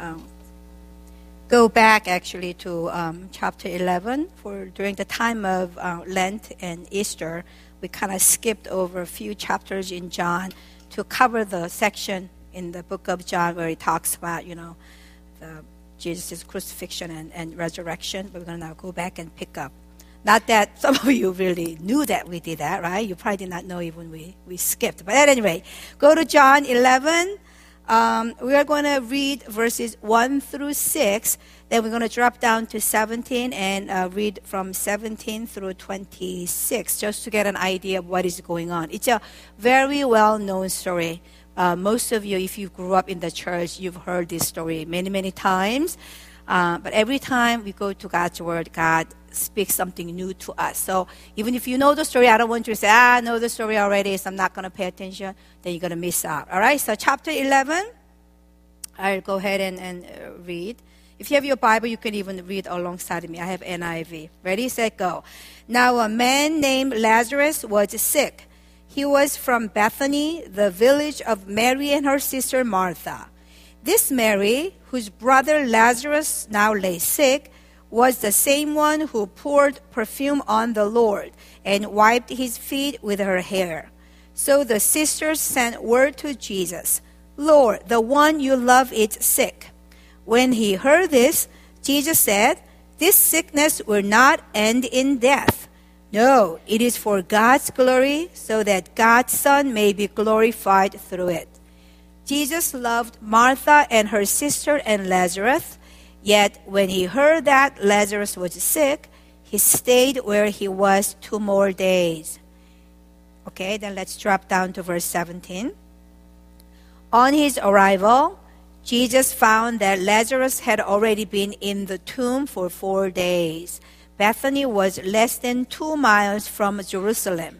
um, go back actually to um, chapter 11 for during the time of uh, Lent and Easter. We kind of skipped over a few chapters in John to cover the section in the book of John where he talks about, you know, the Jesus' crucifixion and, and resurrection. But we're going to now go back and pick up. Not that some of you really knew that we did that, right? You probably did not know even we, we skipped. But at any rate, go to John 11. Um, we are going to read verses 1 through 6. Then we're going to drop down to 17 and uh, read from 17 through 26 just to get an idea of what is going on. It's a very well known story. Uh, most of you, if you grew up in the church, you've heard this story many, many times. Uh, but every time we go to God's Word, God speaks something new to us. So even if you know the story, I don't want you to say, ah, I know the story already, so I'm not going to pay attention. Then you're going to miss out. All right, so chapter 11, I'll go ahead and, and uh, read. If you have your Bible, you can even read alongside me. I have NIV. Ready, set, go. Now, a man named Lazarus was sick. He was from Bethany, the village of Mary and her sister Martha. This Mary, whose brother Lazarus now lay sick, was the same one who poured perfume on the Lord and wiped his feet with her hair. So the sisters sent word to Jesus Lord, the one you love is sick. When he heard this, Jesus said, This sickness will not end in death. No, it is for God's glory, so that God's Son may be glorified through it. Jesus loved Martha and her sister and Lazarus. Yet when he heard that Lazarus was sick, he stayed where he was two more days. Okay, then let's drop down to verse 17. On his arrival, Jesus found that Lazarus had already been in the tomb for four days. Bethany was less than two miles from Jerusalem,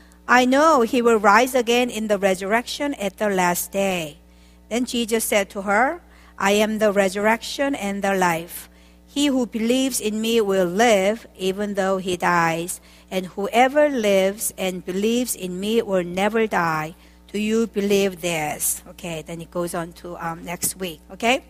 I know he will rise again in the resurrection at the last day. Then Jesus said to her, I am the resurrection and the life. He who believes in me will live even though he dies, and whoever lives and believes in me will never die. Do you believe this? Okay, then it goes on to um, next week. Okay,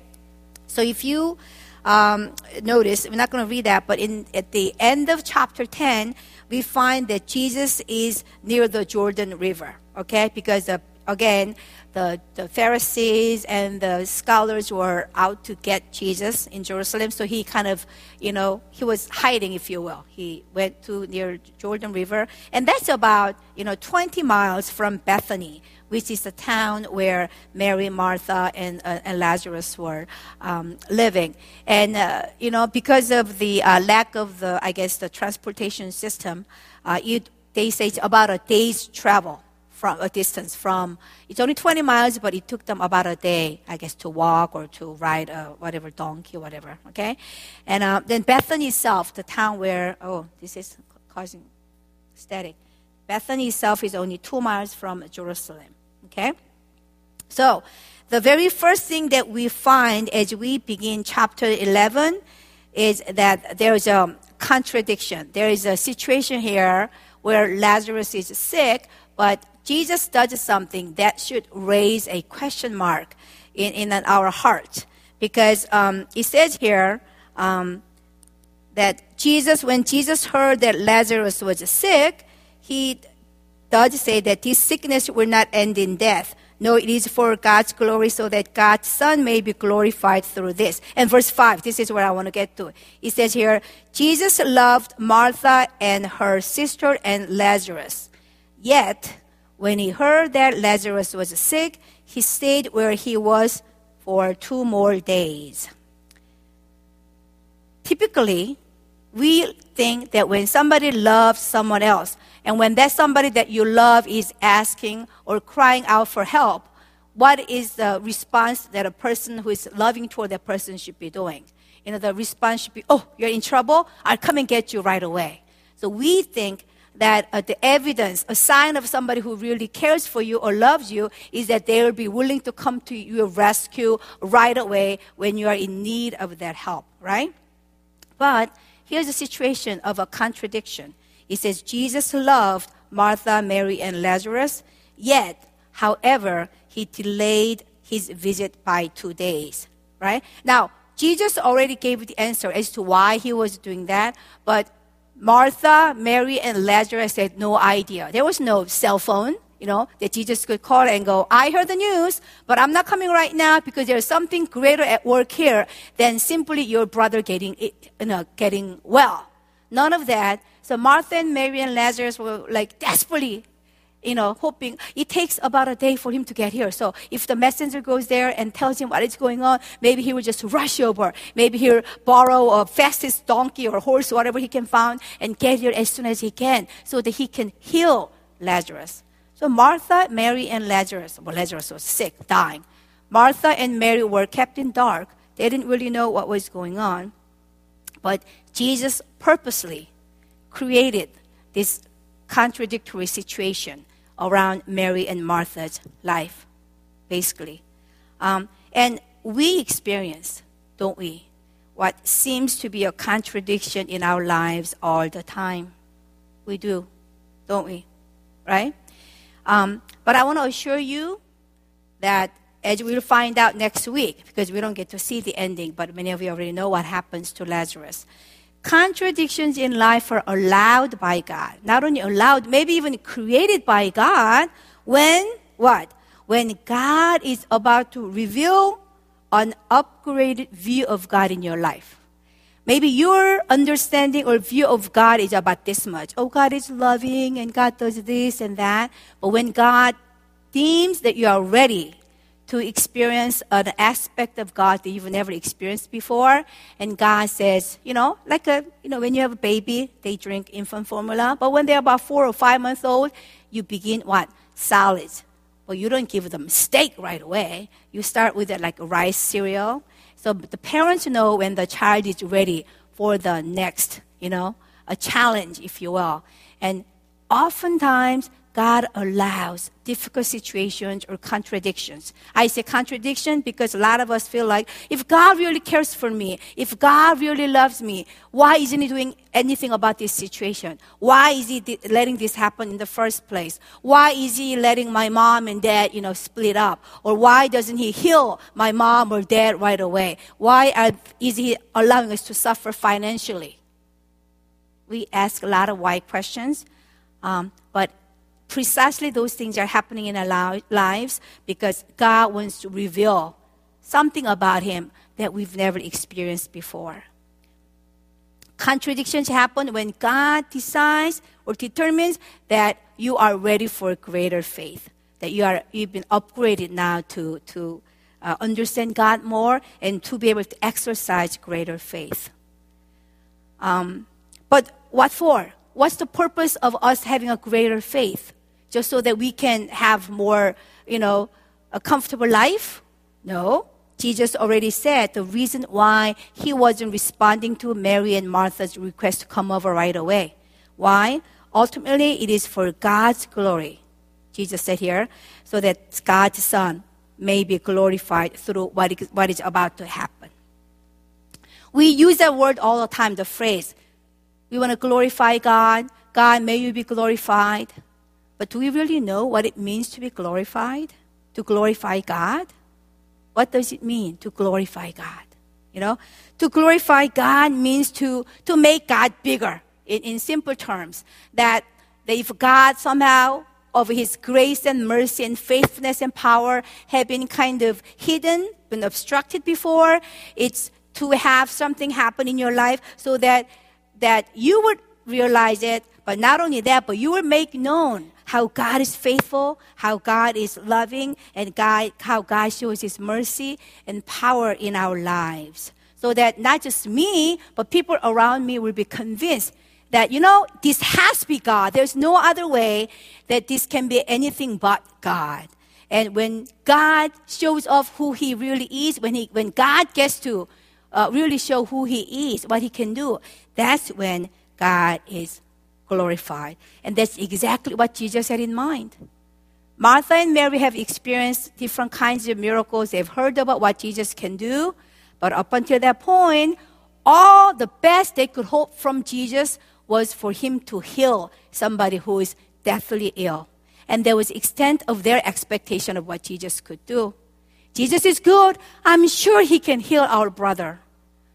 so if you um, notice, we're not going to read that, but in at the end of chapter ten, we find that Jesus is near the Jordan River. Okay, because the again, the, the Pharisees and the scholars were out to get Jesus in Jerusalem. So he kind of, you know, he was hiding, if you will. He went to near Jordan River. And that's about, you know, 20 miles from Bethany, which is the town where Mary, Martha, and, uh, and Lazarus were um, living. And, uh, you know, because of the uh, lack of the, I guess, the transportation system, uh, it, they say it's about a day's travel from a distance from it's only 20 miles but it took them about a day i guess to walk or to ride a whatever donkey whatever okay? And uh, then bethany itself the town where oh this is causing static. Bethany itself is only two miles from jerusalem okay so the very first thing that we find as we begin chapter 11 is that there is a contradiction there is a situation here where lazarus is sick but Jesus does something that should raise a question mark in, in our heart. Because um, it says here um, that Jesus, when Jesus heard that Lazarus was sick, he does say that this sickness will not end in death. No, it is for God's glory so that God's Son may be glorified through this. And verse 5, this is where I want to get to. It says here, Jesus loved Martha and her sister and Lazarus. Yet, when he heard that Lazarus was sick, he stayed where he was for two more days. Typically, we think that when somebody loves someone else, and when that somebody that you love is asking or crying out for help, what is the response that a person who is loving toward that person should be doing? You know, the response should be, oh, you're in trouble? I'll come and get you right away. So we think that uh, the evidence, a sign of somebody who really cares for you or loves you, is that they will be willing to come to your rescue right away when you are in need of that help, right? But here's a situation of a contradiction. It says, Jesus loved Martha, Mary, and Lazarus, yet, however, he delayed his visit by two days, right? Now, Jesus already gave the answer as to why he was doing that, but Martha, Mary, and Lazarus had no idea. There was no cell phone, you know, that Jesus could call and go, I heard the news, but I'm not coming right now because there's something greater at work here than simply your brother getting, you know, getting well. None of that. So Martha and Mary and Lazarus were like desperately you know, hoping it takes about a day for him to get here. So if the messenger goes there and tells him what is going on, maybe he will just rush over. Maybe he'll borrow a fastest donkey or horse, whatever he can find, and get here as soon as he can, so that he can heal Lazarus. So Martha, Mary, and Lazarus, well, Lazarus was sick, dying. Martha and Mary were kept in dark. They didn't really know what was going on. But Jesus purposely created this contradictory situation around Mary and Martha's life, basically. Um, and we experience, don't we, what seems to be a contradiction in our lives all the time. We do, don't we? Right? Um, but I want to assure you that as we'll find out next week, because we don't get to see the ending, but many of you already know what happens to Lazarus. Contradictions in life are allowed by God. Not only allowed, maybe even created by God when what? When God is about to reveal an upgraded view of God in your life. Maybe your understanding or view of God is about this much. Oh, God is loving and God does this and that. But when God deems that you are ready to experience an aspect of God that you've never experienced before. And God says, you know, like a, you know, when you have a baby, they drink infant formula. But when they're about four or five months old, you begin what? Solids. But you don't give them steak right away. You start with it like a rice cereal. So the parents know when the child is ready for the next, you know, a challenge, if you will. And oftentimes God allows difficult situations or contradictions. I say contradiction because a lot of us feel like if God really cares for me, if God really loves me, why isn't He doing anything about this situation? Why is He letting this happen in the first place? Why is He letting my mom and dad, you know, split up? Or why doesn't He heal my mom or dad right away? Why is He allowing us to suffer financially? We ask a lot of why questions, um, but precisely those things are happening in our lives because God wants to reveal something about Him that we've never experienced before. Contradictions happen when God decides or determines that you are ready for greater faith, that you are, you've been upgraded now to, to uh, understand God more and to be able to exercise greater faith. Um, but what for? What's the purpose of us having a greater faith? Just so that we can have more, you know, a comfortable life? No. Jesus already said the reason why he wasn't responding to Mary and Martha's request to come over right away. Why? Ultimately, it is for God's glory. Jesus said here, so that God's Son may be glorified through what is, what is about to happen. We use that word all the time, the phrase. We want to glorify God. God, may you be glorified. But do we really know what it means to be glorified? To glorify God? What does it mean to glorify God? You know, to glorify God means to, to make God bigger in, in simple terms. That, that if God somehow of his grace and mercy and faithfulness and power have been kind of hidden, been obstructed before, it's to have something happen in your life so that, that you would realize it, but not only that, but you will make known how God is faithful, how God is loving, and God, how God shows His mercy and power in our lives. So that not just me, but people around me will be convinced that, you know, this has to be God. There's no other way that this can be anything but God. And when God shows off who He really is, when, he, when God gets to uh, really show who He is, what He can do, that's when God is glorified. And that's exactly what Jesus had in mind. Martha and Mary have experienced different kinds of miracles. They've heard about what Jesus can do. But up until that point, all the best they could hope from Jesus was for him to heal somebody who is deathly ill. And there was extent of their expectation of what Jesus could do. Jesus is good. I'm sure he can heal our brother.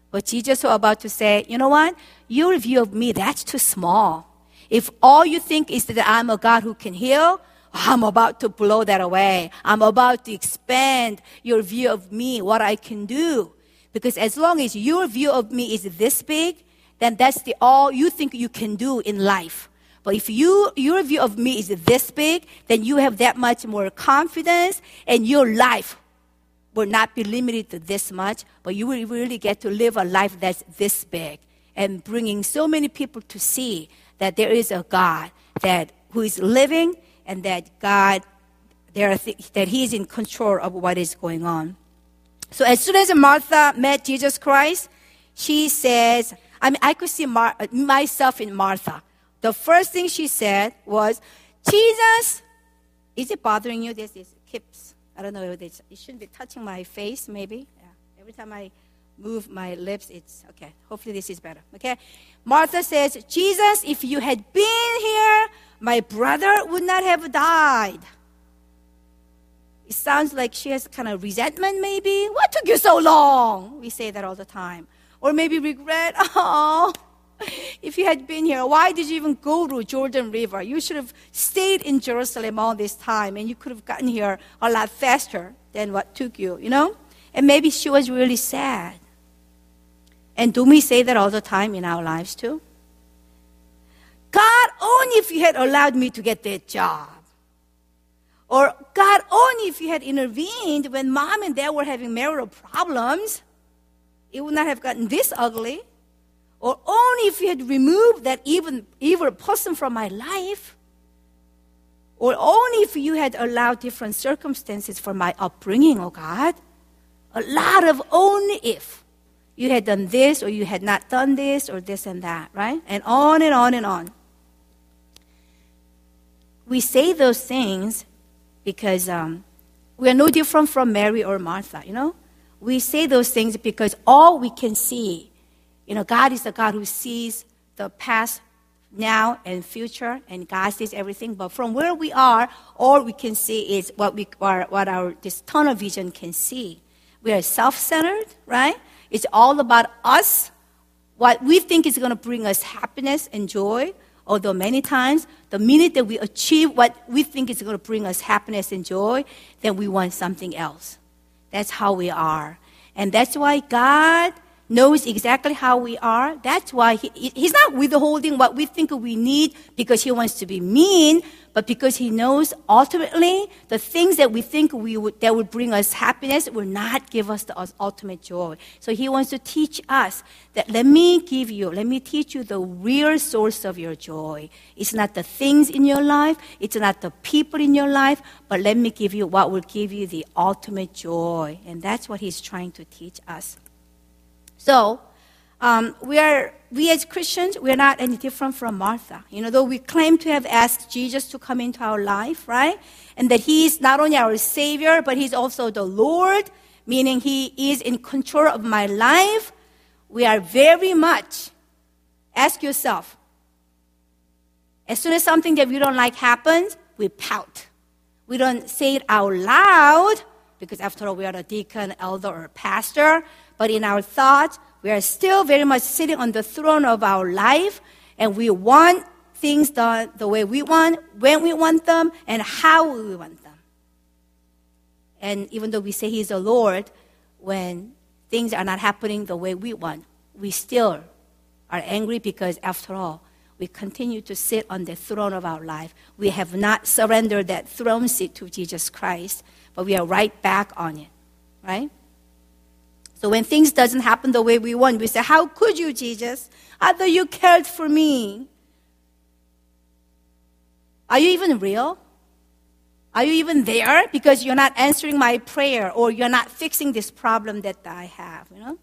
But Jesus was about to say, you know what? Your view of me, that's too small. If all you think is that I'm a God who can heal, I'm about to blow that away. I'm about to expand your view of me, what I can do. Because as long as your view of me is this big, then that's the all you think you can do in life. But if you, your view of me is this big, then you have that much more confidence and your life will not be limited to this much, but you will really get to live a life that's this big and bringing so many people to see that there is a God that who is living and that God there th- that He is in control of what is going on. So as soon as Martha met Jesus Christ, she says, I mean, I could see Mar- myself in Martha. The first thing she said was, Jesus, is it bothering you? This is keeps. I don't know it shouldn't be touching my face, maybe. Yeah. Every time I move my lips, it's okay. Hopefully, this is better. Okay. Martha says, Jesus, if you had been here, my brother would not have died. It sounds like she has kind of resentment, maybe. What took you so long? We say that all the time. Or maybe regret. Oh, if you had been here, why did you even go to Jordan River? You should have stayed in Jerusalem all this time and you could have gotten here a lot faster than what took you, you know? And maybe she was really sad. And do we say that all the time in our lives too? God, only if you had allowed me to get that job. Or God, only if you had intervened when mom and dad were having marital problems, it would not have gotten this ugly. Or only if you had removed that even evil person from my life. Or only if you had allowed different circumstances for my upbringing, oh God. A lot of only if you had done this or you had not done this or this and that, right? And on and on and on. We say those things because um, we are no different from Mary or Martha, you know? We say those things because all we can see, you know, God is the God who sees the past, now, and future, and God sees everything. But from where we are, all we can see is what, we, what our this tunnel vision can see. We are self centered, right? It's all about us, what we think is going to bring us happiness and joy. Although many times, the minute that we achieve what we think is going to bring us happiness and joy, then we want something else. That's how we are. And that's why God knows exactly how we are. That's why he, He's not withholding what we think we need because He wants to be mean, but because He knows ultimately the things that we think we would, that would bring us happiness will not give us the ultimate joy. So He wants to teach us that let me give you, let me teach you the real source of your joy. It's not the things in your life, it's not the people in your life, but let me give you what will give you the ultimate joy. And that's what He's trying to teach us. So, um, we are we as Christians, we are not any different from Martha. You know, though we claim to have asked Jesus to come into our life, right? And that He is not only our Savior, but He's also the Lord, meaning He is in control of my life. We are very much, ask yourself, as soon as something that we don't like happens, we pout. We don't say it out loud, because after all, we are a deacon, elder, or pastor, but in our thoughts, we are still very much sitting on the throne of our life, and we want things done the way we want, when we want them, and how we want them. And even though we say He's the Lord, when things are not happening the way we want, we still are angry because, after all, we continue to sit on the throne of our life. We have not surrendered that throne seat to Jesus Christ, but we are right back on it, right? So when things doesn't happen the way we want, we say, "How could you, Jesus? I thought you cared for me. Are you even real? Are you even there? Because you're not answering my prayer or you're not fixing this problem that I have, you know?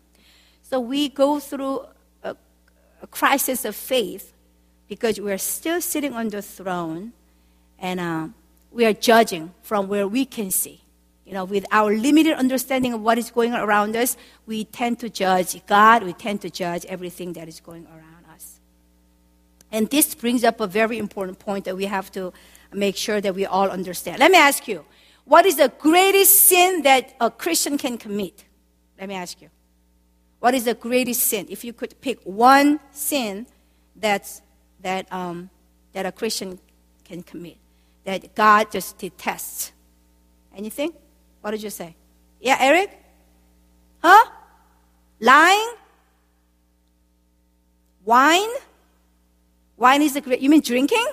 So we go through a, a crisis of faith because we're still sitting on the throne and uh, we are judging from where we can see. You know, with our limited understanding of what is going around us, we tend to judge God, we tend to judge everything that is going around us. And this brings up a very important point that we have to make sure that we all understand. Let me ask you, what is the greatest sin that a Christian can commit? Let me ask you. What is the greatest sin? If you could pick one sin that's, that, um, that a Christian can commit, that God just detests. Anything? What did you say? Yeah, Eric? Huh? Lying? Wine? Wine is a great. You mean drinking?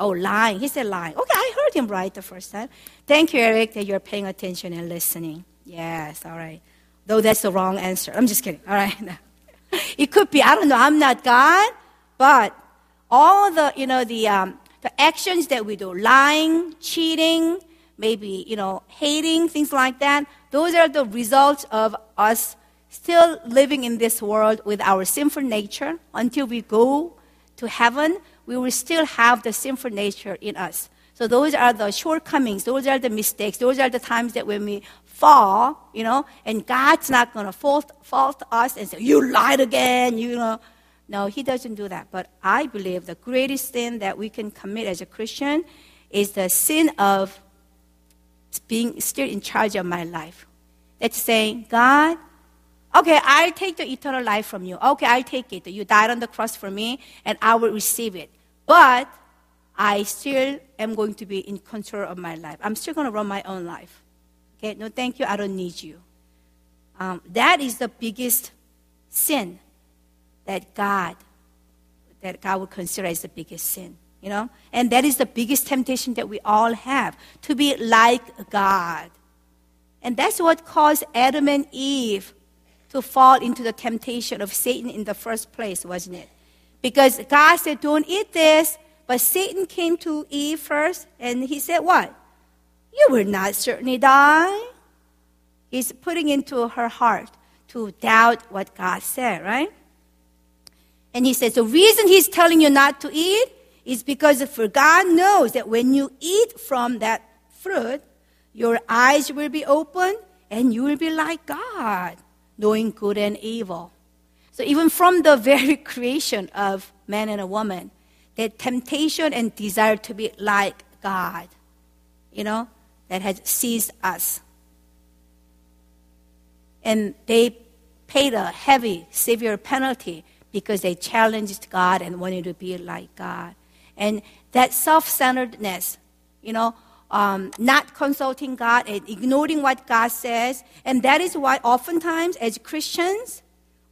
Oh, lying. He said lying. Okay, I heard him right the first time. Thank you, Eric, that you're paying attention and listening. Yes, all right. Though that's the wrong answer. I'm just kidding. All right. it could be. I don't know. I'm not God, but all the you know the um, the actions that we do, lying, cheating, maybe you know hating, things like that. Those are the results of us still living in this world with our sinful nature until we go to heaven we will still have the sinful nature in us. So those are the shortcomings. Those are the mistakes. Those are the times that when we fall, you know, and God's not going to fault, fault us and say, you lied again, you know. No, He doesn't do that. But I believe the greatest sin that we can commit as a Christian is the sin of being still in charge of my life. That's saying, God, okay, I'll take the eternal life from you. Okay, I'll take it. You died on the cross for me, and I will receive it. But I still am going to be in control of my life. I'm still going to run my own life. Okay, no, thank you. I don't need you. Um, that is the biggest sin that God that God would consider as the biggest sin. You know, and that is the biggest temptation that we all have to be like God. And that's what caused Adam and Eve to fall into the temptation of Satan in the first place, wasn't it? Because God said, Don't eat this. But Satan came to Eve first, and he said, What? You will not certainly die. He's putting into her heart to doubt what God said, right? And he says, The reason he's telling you not to eat is because for God knows that when you eat from that fruit, your eyes will be open and you will be like God, knowing good and evil. So even from the very creation of man and a woman, that temptation and desire to be like God, you know, that has seized us. And they paid a heavy, severe penalty because they challenged God and wanted to be like God. And that self centeredness, you know, um, not consulting God and ignoring what God says. And that is why oftentimes as Christians,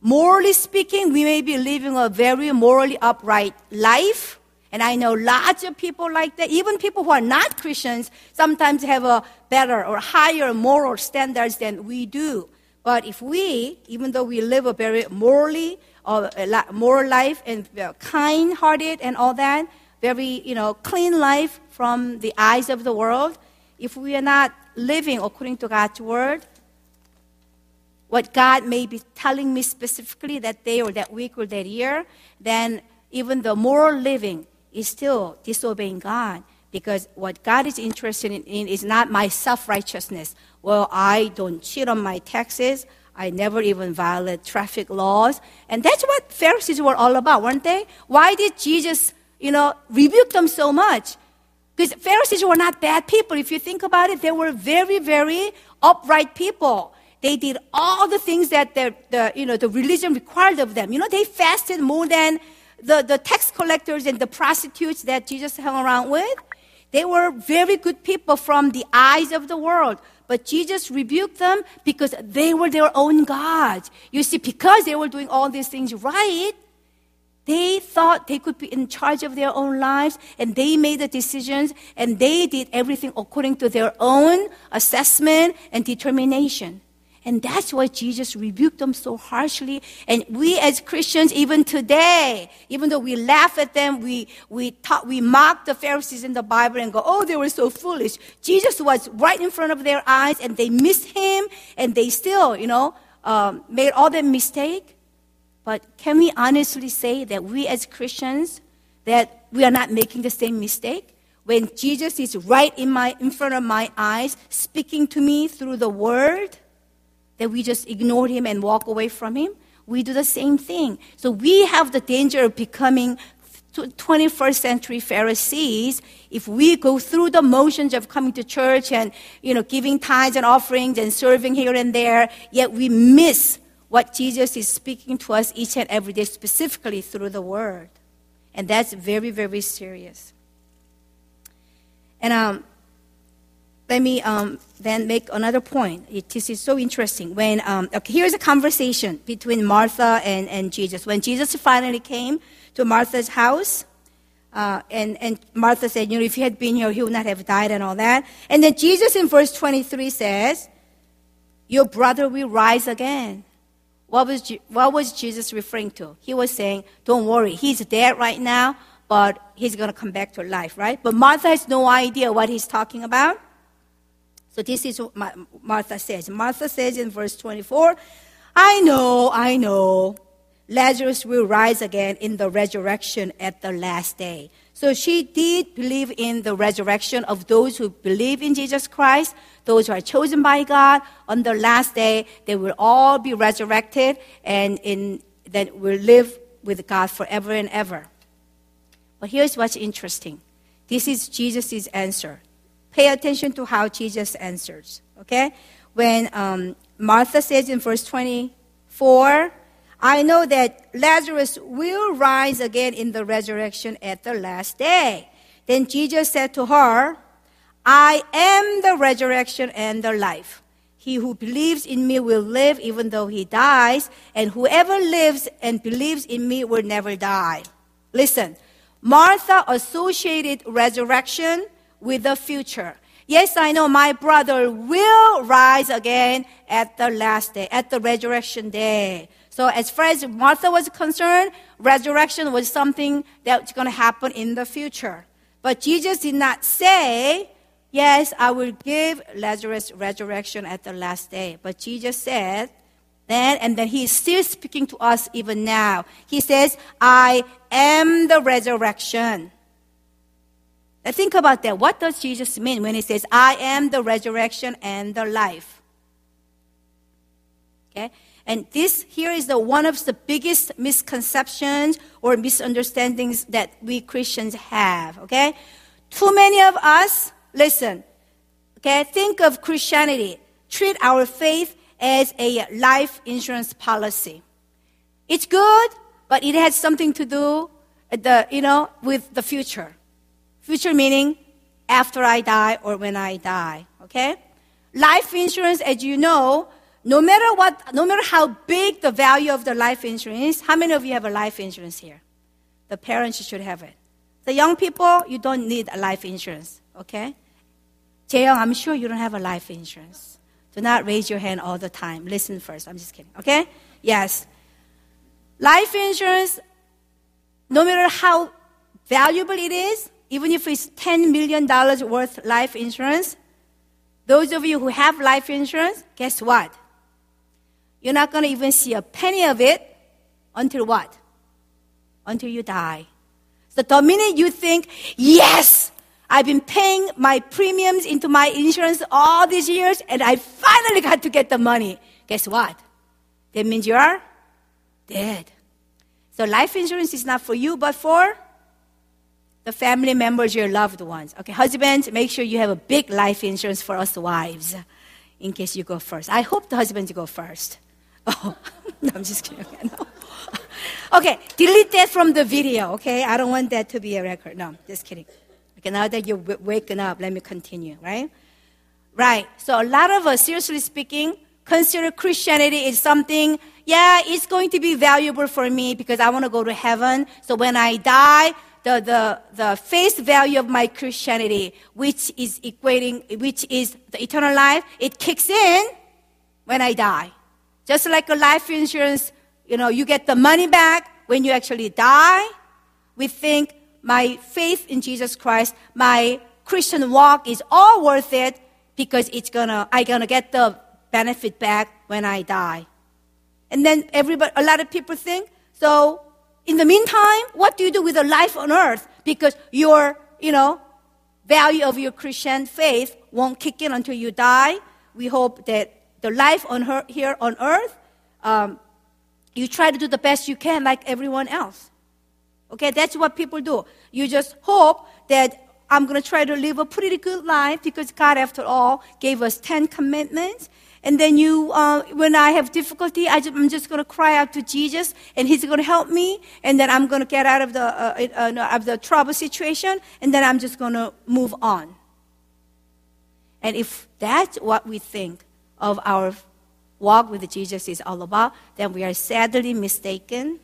Morally speaking, we may be living a very morally upright life. And I know lots of people like that. Even people who are not Christians sometimes have a better or higher moral standards than we do. But if we, even though we live a very morally, uh, moral life and uh, kind-hearted and all that, very you know clean life from the eyes of the world, if we are not living according to God's word, what God may be telling me specifically that day or that week or that year, then even the moral living is still disobeying God. Because what God is interested in, is not my self righteousness. Well, I don't cheat on my taxes. I never even violate traffic laws. And that's what Pharisees were all about, weren't they? Why did Jesus, you know, rebuked them so much? Because Pharisees were not bad people. If you think about it, they were very, very upright people. They did all the things that the, the, you know, the religion required of them. You know, they fasted more than the, the tax collectors and the prostitutes that Jesus hung around with. They were very good people from the eyes of the world. But Jesus rebuked them because they were their own gods. You see, because they were doing all these things right, they thought they could be in charge of their own lives and they made the decisions and they did everything according to their own assessment and determination. And that's why Jesus rebuked them so harshly. And we as Christians, even today, even though we laugh at them, we, we, talk, we mock the Pharisees in the Bible and go, oh, they were so foolish. Jesus was right in front of their eyes and they missed him and they still, you know, um, made all the mistake. But can we honestly say that we as Christians, that we are not making the same mistake? When Jesus is right in, my, in front of my eyes, speaking to me through the word, that we just ignore him and walk away from him? We do the same thing. So we have the danger of becoming 21st century Pharisees if we go through the motions of coming to church and, you know, giving tithes and offerings and serving here and there, yet we miss what Jesus is speaking to us each and every day, specifically through the Word. And that's very, very serious. And um, let me um, then make another point. It, this is so interesting. When um, okay, here's a conversation between Martha and, and Jesus. When Jesus finally came to Martha's house, uh, and, and Martha said, you know, if he had been here, he would not have died and all that. And then Jesus in verse 23 says, your brother will rise again. What was, what was Jesus referring to? He was saying, don't worry, he's dead right now, but he's going to come back to life, right? But Martha has no idea what he's talking about. So this is what Martha says. Martha says in verse 24, I know, I know. Lazarus will rise again in the resurrection at the last day. So she did believe in the resurrection of those who believe in Jesus Christ, those who are chosen by God. On the last day, they will all be resurrected and in, will live with God forever and ever. But here's what's interesting. This is Jesus' answer. Pay attention to how Jesus answers. Okay? When um, Martha says in verse 24, I know that Lazarus will rise again in the resurrection at the last day. Then Jesus said to her, I am the resurrection and the life. He who believes in me will live even though he dies, and whoever lives and believes in me will never die. Listen, Martha associated resurrection with the future. Yes, I know my brother will rise again at the last day, at the resurrection day. So as far as Martha was concerned, resurrection was something that's going to happen in the future. But Jesus did not say, yes, I will give Lazarus resurrection at the last day. But Jesus said, then, and then he is still speaking to us even now. He says, I am the resurrection. Now think about that. What does Jesus mean when he says, I am the resurrection and the life? Okay? And this here is the one of the biggest misconceptions or misunderstandings that we Christians have. Okay? Too many of us, listen, okay, think of Christianity, treat our faith as a life insurance policy. It's good, but it has something to do the, you know, with the future. Future meaning after I die or when I die. Okay? Life insurance, as you know, no matter what, no matter how big the value of the life insurance, how many of you have a life insurance here? The parents should have it. The young people, you don't need a life insurance. Okay? Jaeyoung, I'm sure you don't have a life insurance. Do not raise your hand all the time. Listen first. I'm just kidding. Okay? Yes. Life insurance, no matter how valuable it is, even if it's $10 million worth life insurance, those of you who have life insurance, guess what? You're not going to even see a penny of it until what? Until you die. So the minute you think, yes, I've been paying my premiums into my insurance all these years, and I finally got to get the money. Guess what? That means you are dead. So life insurance is not for you, but for the family members, your loved ones. Okay, husbands, make sure you have a big life insurance for us wives, in case you go first. I hope the husbands go first. Oh, no, I'm just kidding. Okay, no. okay, delete that from the video. Okay, I don't want that to be a record. No, just kidding. Okay, now that you're waking up, let me continue, right? Right. So a lot of us, seriously speaking, consider Christianity is something, yeah, it's going to be valuable for me because I want to go to heaven. So when I die, the, the, the face value of my Christianity, which is equating, which is the eternal life, it kicks in when I die. Just like a life insurance, you know, you get the money back when you actually die. We think my faith in Jesus Christ, my Christian walk is all worth it because it's gonna, I'm gonna get the benefit back when I die. And then everybody, a lot of people think, so in the meantime, what do you do with the life on earth? Because your, you know, value of your Christian faith won't kick in until you die. We hope that the life on her, here on earth, um, you try to do the best you can like everyone else. Okay, that's what people do. You just hope that I'm going to try to live a pretty good life because God, after all, gave us 10 commandments. And then you, uh, when I have difficulty, I am just going to cry out to Jesus, and He's going to help me. And then I'm going to get out of the uh, uh, of the trouble situation, and then I'm just going to move on. And if that's what we think of our walk with Jesus is all about, then we are sadly mistaken.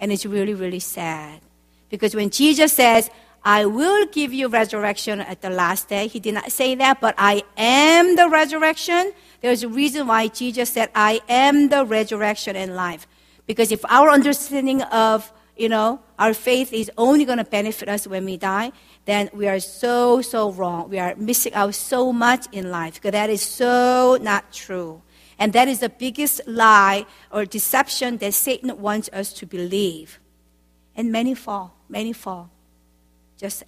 And it's really, really sad. Because when Jesus says, I will give you resurrection at the last day, he did not say that, but I am the resurrection. There's a reason why Jesus said, I am the resurrection and life. Because if our understanding of, you know, our faith is only going to benefit us when we die, then we are so, so wrong. We are missing out so much in life because that is so not true. And that is the biggest lie or deception that Satan wants us to believe. And many fall, many fall, just,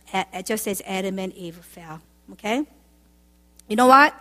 just as Adam and Eve fell. Okay? You know what?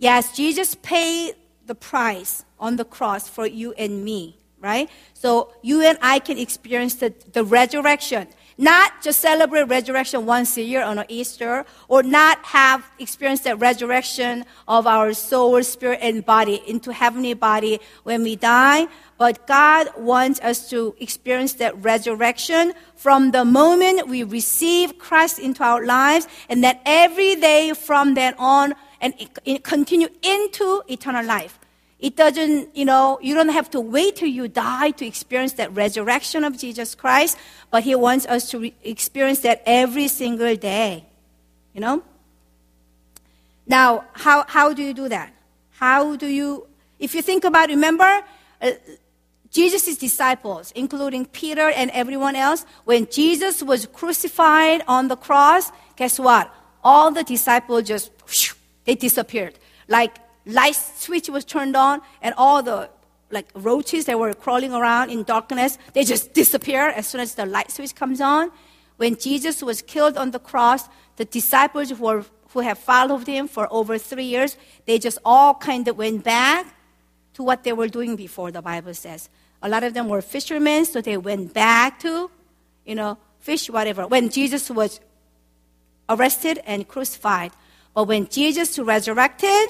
Yes, Jesus paid the price on the cross for you and me, right? So you and I can experience the, the resurrection not just celebrate resurrection once a year on Easter, or not have experienced the resurrection of our soul, spirit, and body into heavenly body when we die, but God wants us to experience that resurrection from the moment we receive Christ into our lives, and that every day from then on, and continue into eternal life. It doesn't, you know, you don't have to wait till you die to experience that resurrection of Jesus Christ, but He wants us to re- experience that every single day, you know? Now, how, how do you do that? How do you, if you think about, remember, uh, Jesus' disciples, including Peter and everyone else, when Jesus was crucified on the cross, guess what? All the disciples just, whoosh, they disappeared. Like light switch was turned on and all the like roaches that were crawling around in darkness, they just disappear as soon as the light switch comes on. When Jesus was killed on the cross, the disciples who, were, who have followed him for over three years, they just all kind of went back to what they were doing before, the Bible says. A lot of them were fishermen, so they went back to, you know, fish, whatever. When Jesus was arrested and crucified. But when Jesus resurrected,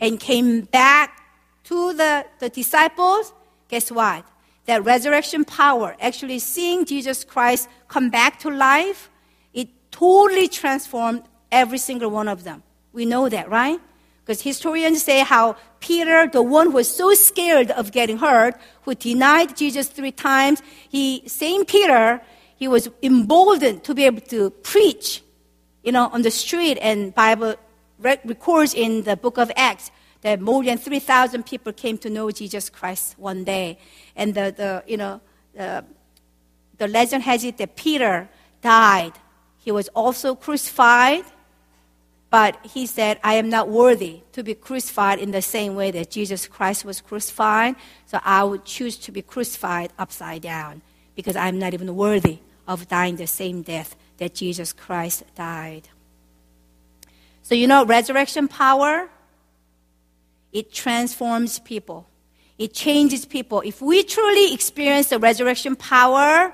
and came back to the, the disciples, guess what? That resurrection power, actually seeing Jesus Christ come back to life, it totally transformed every single one of them. We know that, right? Because historians say how Peter, the one who was so scared of getting hurt, who denied Jesus three times, he, same Peter, he was emboldened to be able to preach, you know, on the street and Bible records in the book of Acts that more than 3,000 people came to know Jesus Christ one day. And the, the you know, the, the legend has it that Peter died. He was also crucified, but he said, I am not worthy to be crucified in the same way that Jesus Christ was crucified, so I would choose to be crucified upside down because I'm not even worthy of dying the same death that Jesus Christ died. So, you know, resurrection power, it transforms people. It changes people. If we truly experience the resurrection power,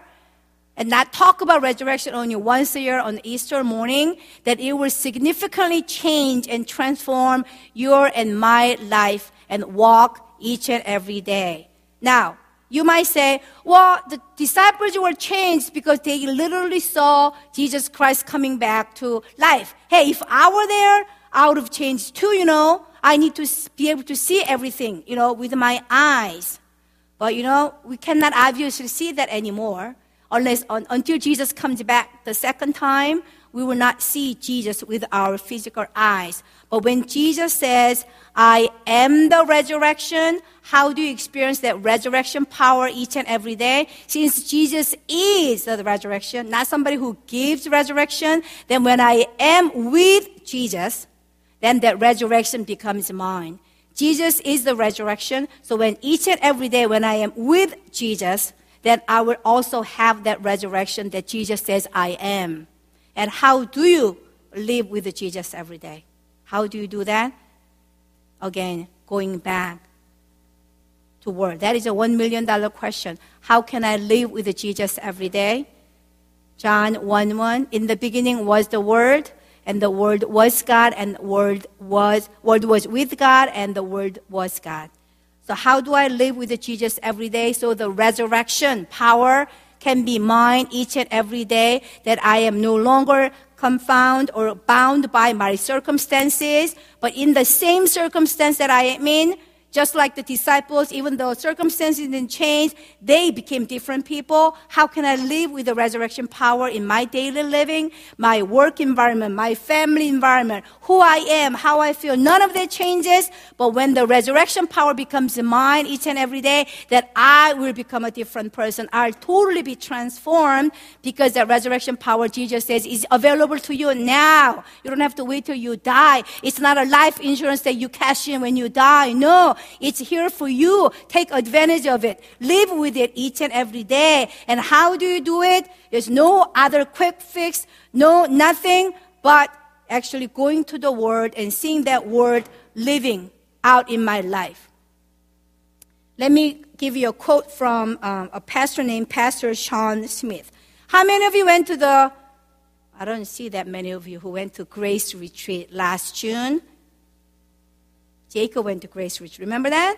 and not talk about resurrection only once a year on Easter morning, that it will significantly change and transform your and my life and walk each and every day. Now, you might say, well, the disciples were changed because they literally saw Jesus Christ coming back to life. Hey, if I were there, I would have changed too, you know. I need to be able to see everything, you know, with my eyes. But, you know, we cannot obviously see that anymore unless until Jesus comes back the second time we will not see Jesus with our physical eyes. But when Jesus says, I am the resurrection, how do you experience that resurrection power each and every day? Since Jesus is the resurrection, not somebody who gives resurrection, then when I am with Jesus, then that resurrection becomes mine. Jesus is the resurrection. So when each and every day when I am with Jesus, then I will also have that resurrection that Jesus says I am. And how do you live with Jesus every day? How do you do that? Again, going back to word. That is a one million dollar question. How can I live with Jesus every day? John 1 1. In the beginning was the Word, and the Word was God, and Word was Word was with God, and the Word was God. So how do I live with Jesus every day? So the resurrection power can be mine each and every day. That I am no longer confound or bound by my circumstances, but in the same circumstance that I am in, just like the disciples, even though circumstances didn't change, they became different people. How can I live with the resurrection power in my daily living, my work environment, my family environment, who I am, how I feel? None of that changes. But when the resurrection power becomes mine each and every day, that I will become a different person. I'll totally be transformed because the resurrection power, Jesus says, is available to you now. You don't have to wait till you die. It's not a life insurance that you cash in when you die. No, it's here for you. Take advantage of it. Live with it each and every day. And how do you do it? There's no other quick fix, no nothing but actually going to the Word and seeing that Word living out in my life. Let me give you a quote from um, a pastor named Pastor Sean Smith. How many of you went to the, I don't see that many of you who went to Grace Retreat last June. Jacob went to Grace Ridge. Remember that?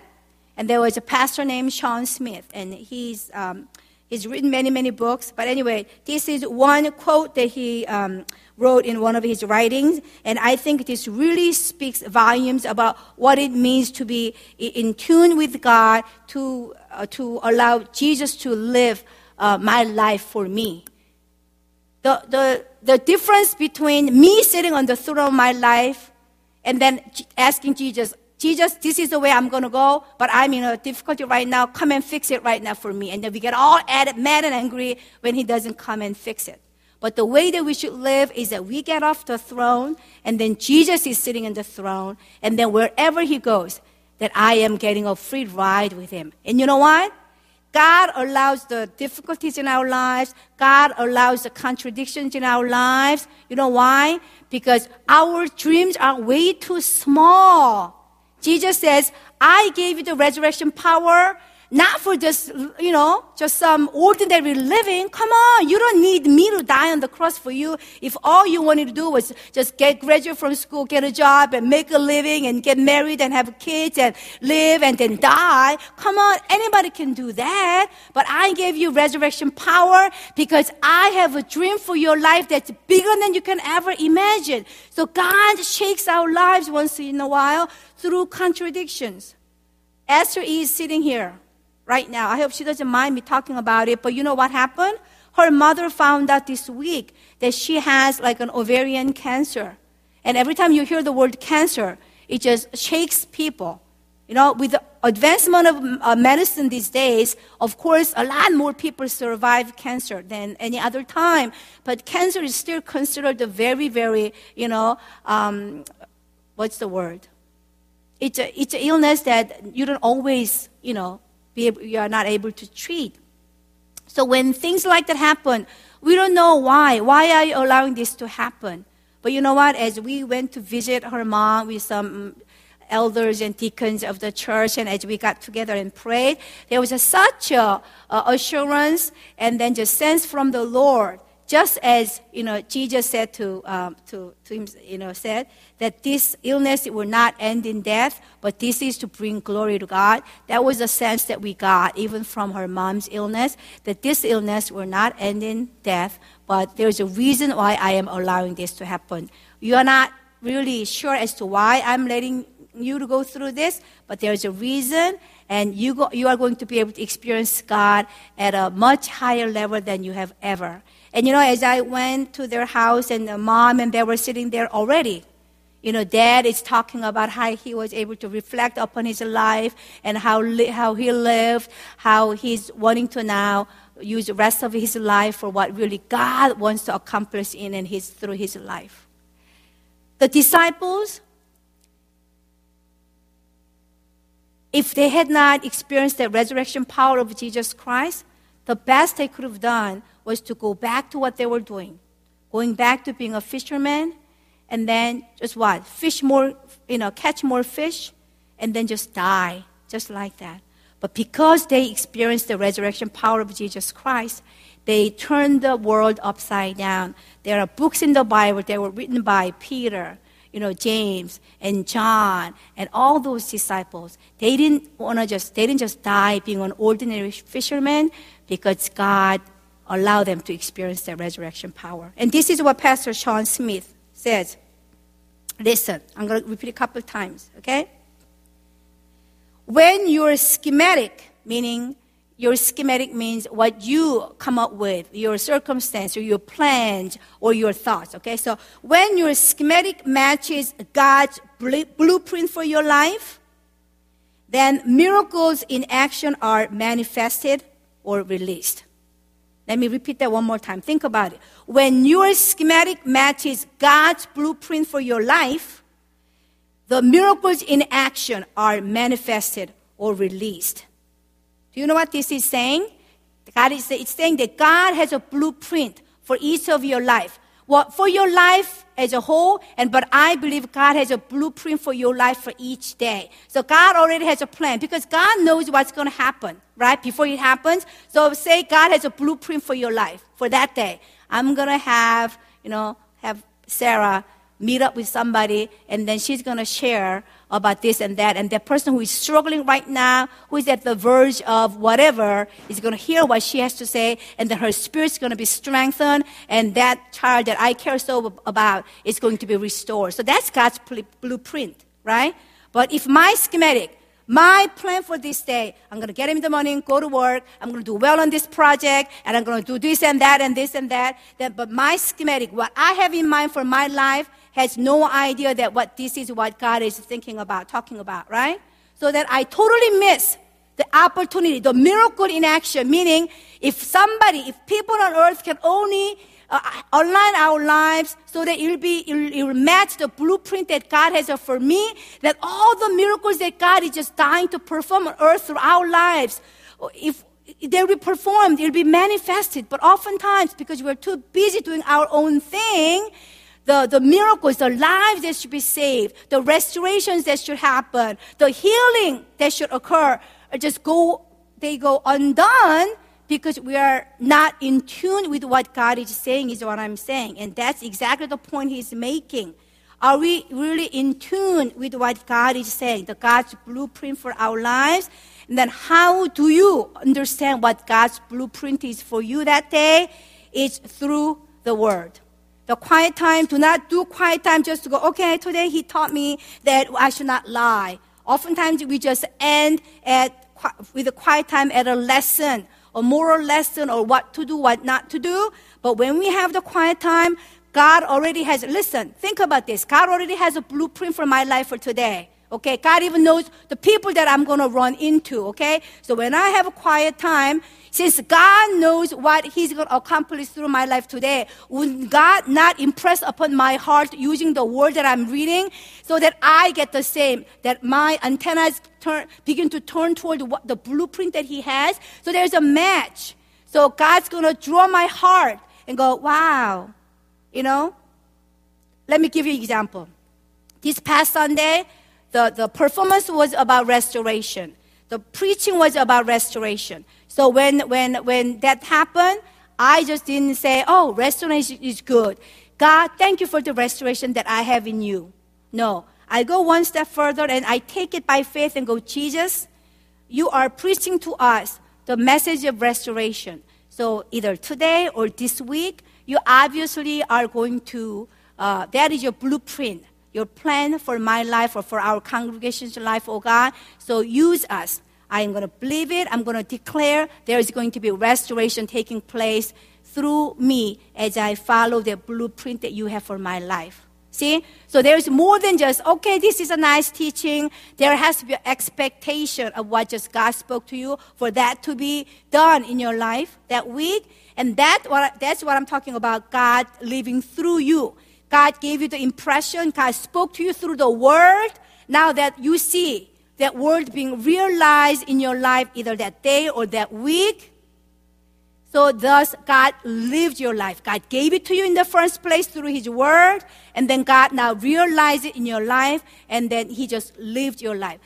And there was a pastor named Sean Smith, and he's, um, he's written many, many books. But anyway, this is one quote that he um, wrote in one of his writings, and I think this really speaks volumes about what it means to be in tune with God, to, uh, to allow Jesus to live uh, my life for me. The, the, the difference between me sitting on the throne of my life and then asking Jesus, Jesus, this is the way I'm going to go, but I'm in a difficulty right now. Come and fix it right now for me. And then we get all mad and angry when he doesn't come and fix it. But the way that we should live is that we get off the throne, and then Jesus is sitting in the throne, and then wherever he goes, that I am getting a free ride with him. And you know what? God allows the difficulties in our lives. God allows the contradictions in our lives. You know why? Because our dreams are way too small. Jesus says, I gave you the resurrection power not for just, you know, just some ordinary living. Come on, you don't need me to die on the cross for you. If all you wanted to do was just get graduate from school, get a job and make a living and get married and have kids and live and then die. Come on, anybody can do that. But I gave you resurrection power because I have a dream for your life that's bigger than you can ever imagine. So God shakes our lives once in a while through contradictions. Esther is sitting here right now. I hope she doesn't mind me talking about it, but you know what happened? Her mother found out this week that she has like an ovarian cancer. And every time you hear the word cancer, it just shakes people. You know, with the advancement of uh, medicine these days, of course, a lot more people survive cancer than any other time. But cancer is still considered a very, very, you know, um, what's the word? It's it's an illness that you don't always, you know, be able, you are not able to treat. So when things like that happen, we don't know why. Why are you allowing this to happen? But you know what? As we went to visit her mom with some elders and deacons of the church, and as we got together and prayed, there was a, such a, a assurance and then just sense from the Lord just as you know jesus said to, um, to, to him you know said that this illness will not end in death but this is to bring glory to god. That was a sense that we got even from her mom's illness that this illness will not end in death but there's a reason why i am allowing this to happen. You are not really sure as to why i'm letting you to go through this but there's a reason and you, go, you are going to be able to experience god at a much higher level than you have ever And you know, as I went to their house and the mom and they were sitting there already, you know, dad is talking about how he was able to reflect upon his life and how, li- how he lived, how he's wanting to now use the rest of his life for what really God wants to accomplish in and his, through his life. The disciples, if they had not experienced the resurrection power of Jesus Christ, the best they could have done was to go back to what they were doing, going back to being a fisherman, and then just what? Fish more, you know, catch more fish, and then just die, just like that. But because they experienced the resurrection power of Jesus Christ, they turned the world upside down. There are books in the Bible that were written by Peter, you know, James and John and all those disciples. They didn't want to just, they didn't just die being an ordinary fisherman because God allowed them to experience the resurrection power. And this is what Pastor Sean Smith says. Listen, I'm going to repeat a couple of times, okay? When you're schematic, meaning your schematic means what you come up with, your circumstance or your plans or your thoughts. Okay, so when your schematic matches God's blueprint for your life, then miracles in action are manifested or released. Let me repeat that one more time. Think about it. When your schematic matches God's blueprint for your life, the miracles in action are manifested or released. Do you know what this is saying? God is it's saying that God has a blueprint for each of your life. Well, for your life as a whole, and but I believe God has a blueprint for your life for each day. So God already has a plan because God knows what's going to happen, right? Before it happens. So say God has a blueprint for your life for that day. I'm going to have, you know, have Sarah meet up with somebody and then she's going to share about this and that. And that person who is struggling right now, who is at the verge of whatever, is going to hear what she has to say and then her spirit's going to be strengthened and that child that I care so about is going to be restored. So that's God's blueprint, right? But if my schematic, my plan for this day, I'm going to get him in the morning, go to work, I'm going to do well on this project, and I'm going to do this and that and this and that. Then, but my schematic, what I have in mind for my life, has no idea that what this is what God is thinking about, talking about, right? So that I totally miss the opportunity, the miracle in action, meaning if somebody, if people on earth can only uh, align our lives so that it'll be, it'll, match the blueprint that God has for me, that all the miracles that God is just dying to perform on earth through our lives, if they'll be performed, it'll be manifested. But oftentimes, because we're too busy doing our own thing, the, the miracles, the lives that should be saved, the restorations that should happen, the healing that should occur, just go, they go undone because we are not in tune with what God is saying, is what I'm saying. And that's exactly the point he's making. Are we really in tune with what God is saying, the God's blueprint for our lives? And then how do you understand what God's blueprint is for you that day? It's through the Word the quiet time, do not do quiet time just to go, okay, today he taught me that I should not lie. Oftentimes we just end at, with a quiet time at a lesson, a moral lesson, or what to do, what not to do. But when we have the quiet time, God already has, listen, think about this. God already has a blueprint for my life for today. Okay, God even knows the people that I'm going to run into. Okay, so when I have a quiet time, since God knows what He's going to accomplish through my life today, would God not impress upon my heart using the word that I'm reading so that I get the same, that my antennas turn, begin to turn toward what, the blueprint that He has? So there's a match. So God's going to draw my heart and go, wow, you know? Let me give you an example. This past Sunday, the, the performance was about restoration. The preaching was about restoration. So when, when, when that happened, I just didn't say, oh, restoration is good. God, thank you for the restoration that I have in you. No. I go one step further and I take it by faith and go, Jesus, you are preaching to us the message of restoration. So either today or this week, you obviously are going to, uh, that is your blueprint, your plan for my life or for our congregation's life, oh God. So use us. I'm going to believe it. I'm going to declare there is going to be restoration taking place through me as I follow the blueprint that you have for my life. See? So there's more than just, okay, this is a nice teaching. There has to be an expectation of what just God spoke to you for that to be done in your life that week. And that, what, that's what I'm talking about, God living through you. God gave you the impression, God spoke to you through the word. Now that you see that word being realized in your life either that day or that week, so thus, God lived your life. God gave it to you in the first place through His Word, and then God now realized it in your life, and then He just lived your life.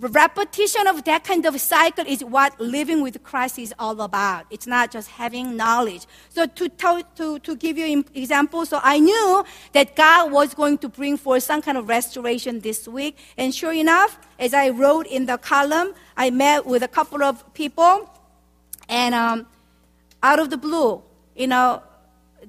Repetition of that kind of cycle is what living with Christ is all about. It's not just having knowledge. So to, tell, to, to give you an example, so I knew that God was going to bring forth some kind of restoration this week. And sure enough, as I wrote in the column, I met with a couple of people, and um, out of the blue, you know,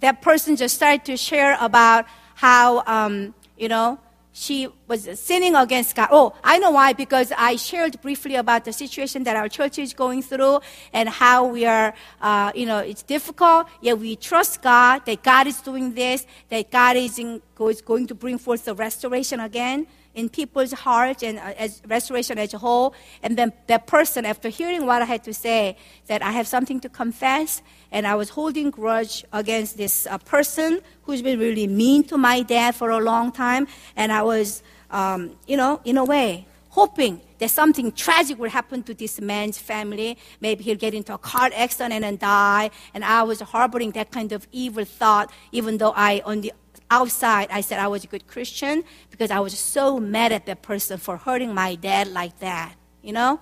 that person just started to share about how, um, you know, she was sinning against God. Oh, I know why, because I shared briefly about the situation that our church is going through and how we are, uh, you know, it's difficult, yet we trust God that God is doing this, that God is, in, is going to bring forth the restoration again in people's hearts and uh, as restoration as a whole. And then that person, after hearing what I had to say, said, I have something to confess. And I was holding grudge against this uh, person who's been really mean to my dad for a long time. And I was, um, you know, in a way, hoping that something tragic would happen to this man's family. Maybe he'll get into a car accident and die. And I was harboring that kind of evil thought, even though I, on the outside, I said I was a good Christian because I was so mad at that person for hurting my dad like that, you know?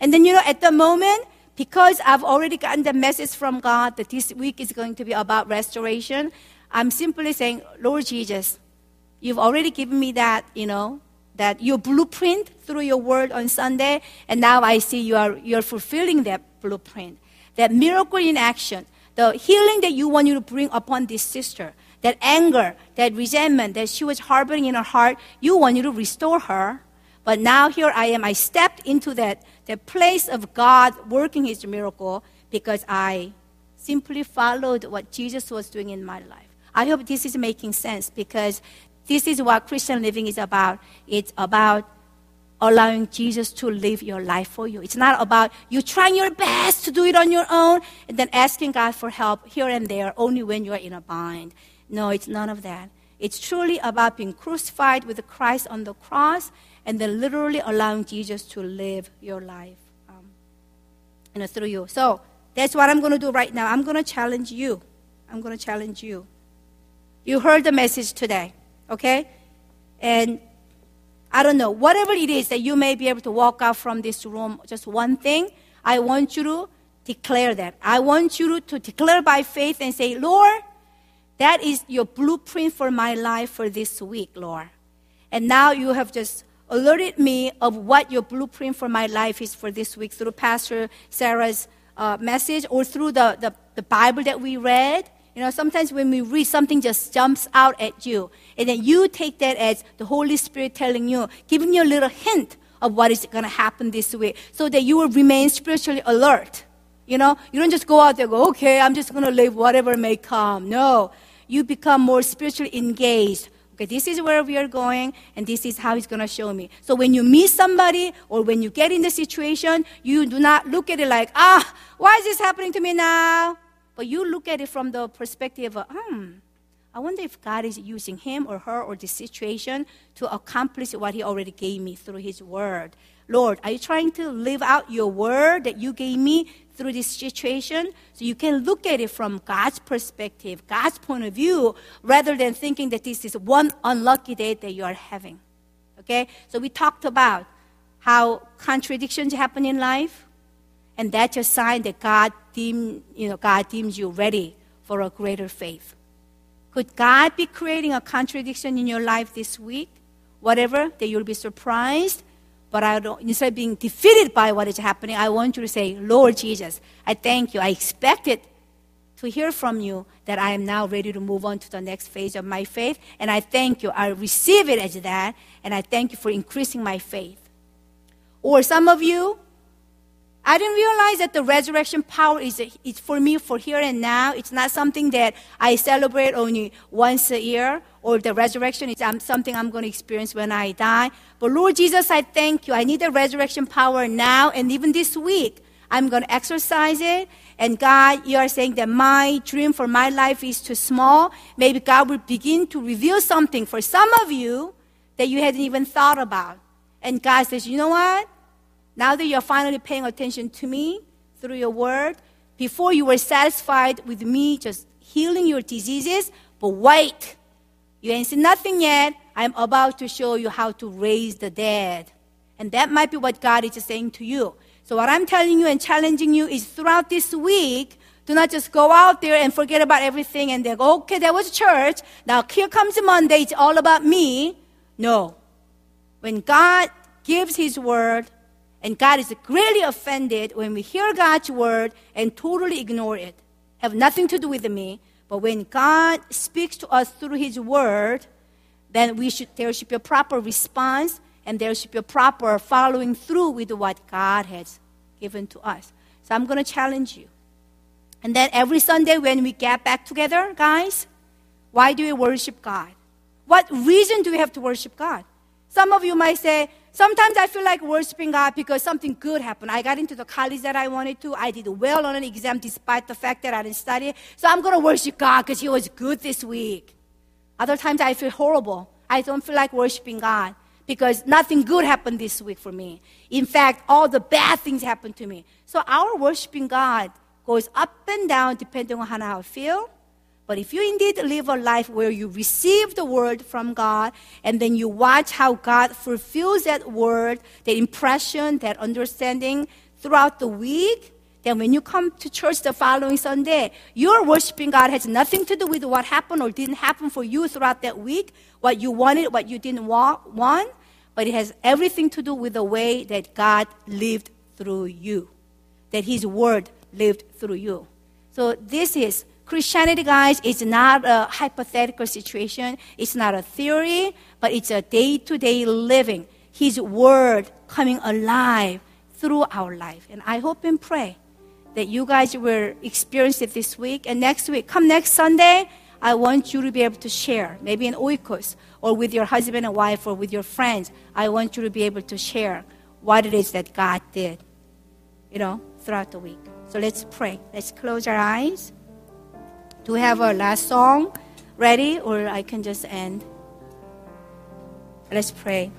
And then, you know, at the moment, because I've already gotten the message from God that this week is going to be about restoration, I'm simply saying, Lord Jesus, you've already given me that, you know, that your blueprint through your word on Sunday, and now I see you are you're fulfilling that blueprint. That miracle in action, the healing that you want you to bring upon this sister, that anger, that resentment that she was harboring in her heart, you want you to restore her. But now here I am. I stepped into that, that place of God working his miracle because I simply followed what Jesus was doing in my life. I hope this is making sense because this is what Christian living is about. It's about allowing Jesus to live your life for you. It's not about you trying your best to do it on your own and then asking God for help here and there only when you're in a bind. No, it's none of that. It's truly about being crucified with Christ on the cross and then literally allowing Jesus to live your life um, you know, through you. So that's what I'm going to do right now. I'm going to challenge you. I'm going to challenge you. You heard the message today, okay? And I don't know, whatever it is that you may be able to walk out from this room, just one thing, I want you to declare that. I want you to declare by faith and say, Lord, that is your blueprint for my life for this week, Lord. And now you have just alerted me of what your blueprint for my life is for this week through Pastor Sarah's uh, message or through the, the, the Bible that we read. You know, sometimes when we read, something just jumps out at you. And then you take that as the Holy Spirit telling you, giving you a little hint of what is going to happen this week so that you will remain spiritually alert. You know, you don't just go out there go, okay, I'm just going to live whatever may come. No, you become more spiritually engaged. Okay, this is where we are going, and this is how He's going to show me. So when you meet somebody or when you get in the situation, you do not look at it like, ah, why is this happening to me now? But you look at it from the perspective of, hmm, I wonder if God is using him or her or the situation to accomplish what He already gave me through His Word. Lord, are you trying to live out your Word that you gave me through this situation. So you can look at it from God's perspective, God's point of view, rather than thinking that this is one unlucky day that you are having. Okay? So we talked about how contradictions happen in life, and that's a sign that God deem, you know, God deems you ready for a greater faith. Could God be creating a contradiction in your life this week? Whatever, that you'll be surprised but I don't, instead of being defeated by what is happening, I want you to say, Lord Jesus, I thank you. I expected to hear from you that I am now ready to move on to the next phase of my faith. And I thank you. I receive it as that. And I thank you for increasing my faith. Or some of you, I didn't realize that the resurrection power is, is for me for here and now. It's not something that I celebrate only once a year, or the resurrection is um, something I'm going to experience when I die. But Lord Jesus, I thank you. I need the resurrection power now and even this week. I'm going to exercise it. And God, you are saying that my dream for my life is too small. Maybe God will begin to reveal something for some of you that you hadn't even thought about. And God says, you know what? Now that you're finally paying attention to me through your word, before you were satisfied with me just healing your diseases, but wait, you ain't seen nothing yet. I'm about to show you how to raise the dead. And that might be what God is saying to you. So, what I'm telling you and challenging you is throughout this week, do not just go out there and forget about everything and go, okay, that was church. Now, here comes Monday. It's all about me. No. When God gives His word, and God is greatly offended when we hear God's word and totally ignore it. Have nothing to do with me. But when God speaks to us through His word, then we should, there should be a proper response and there should be a proper following through with what God has given to us. So I'm going to challenge you. And then every Sunday when we get back together, guys, why do we worship God? What reason do we have to worship God? Some of you might say, Sometimes I feel like worshiping God because something good happened. I got into the college that I wanted to. I did well on an exam despite the fact that I didn't study. So I'm going to worship God because He was good this week. Other times I feel horrible. I don't feel like worshiping God because nothing good happened this week for me. In fact, all the bad things happened to me. So our worshiping God goes up and down depending on how I feel but if you indeed live a life where you receive the word from God and then you watch how God fulfills that word, that impression, that understanding throughout the week, then when you come to church the following Sunday, your worshiping God has nothing to do with what happened or didn't happen for you throughout that week, what you wanted, what you didn't want, but it has everything to do with the way that God lived through you, that His word lived through you. So this is Christianity, guys, is not a hypothetical situation. It's not a theory, but it's a day to day living. His word coming alive through our life. And I hope and pray that you guys will experience it this week. And next week, come next Sunday, I want you to be able to share, maybe in Oikos or with your husband and wife or with your friends. I want you to be able to share what it is that God did, you know, throughout the week. So let's pray. Let's close our eyes. Do we have a last song ready, or I can just end? Let's pray.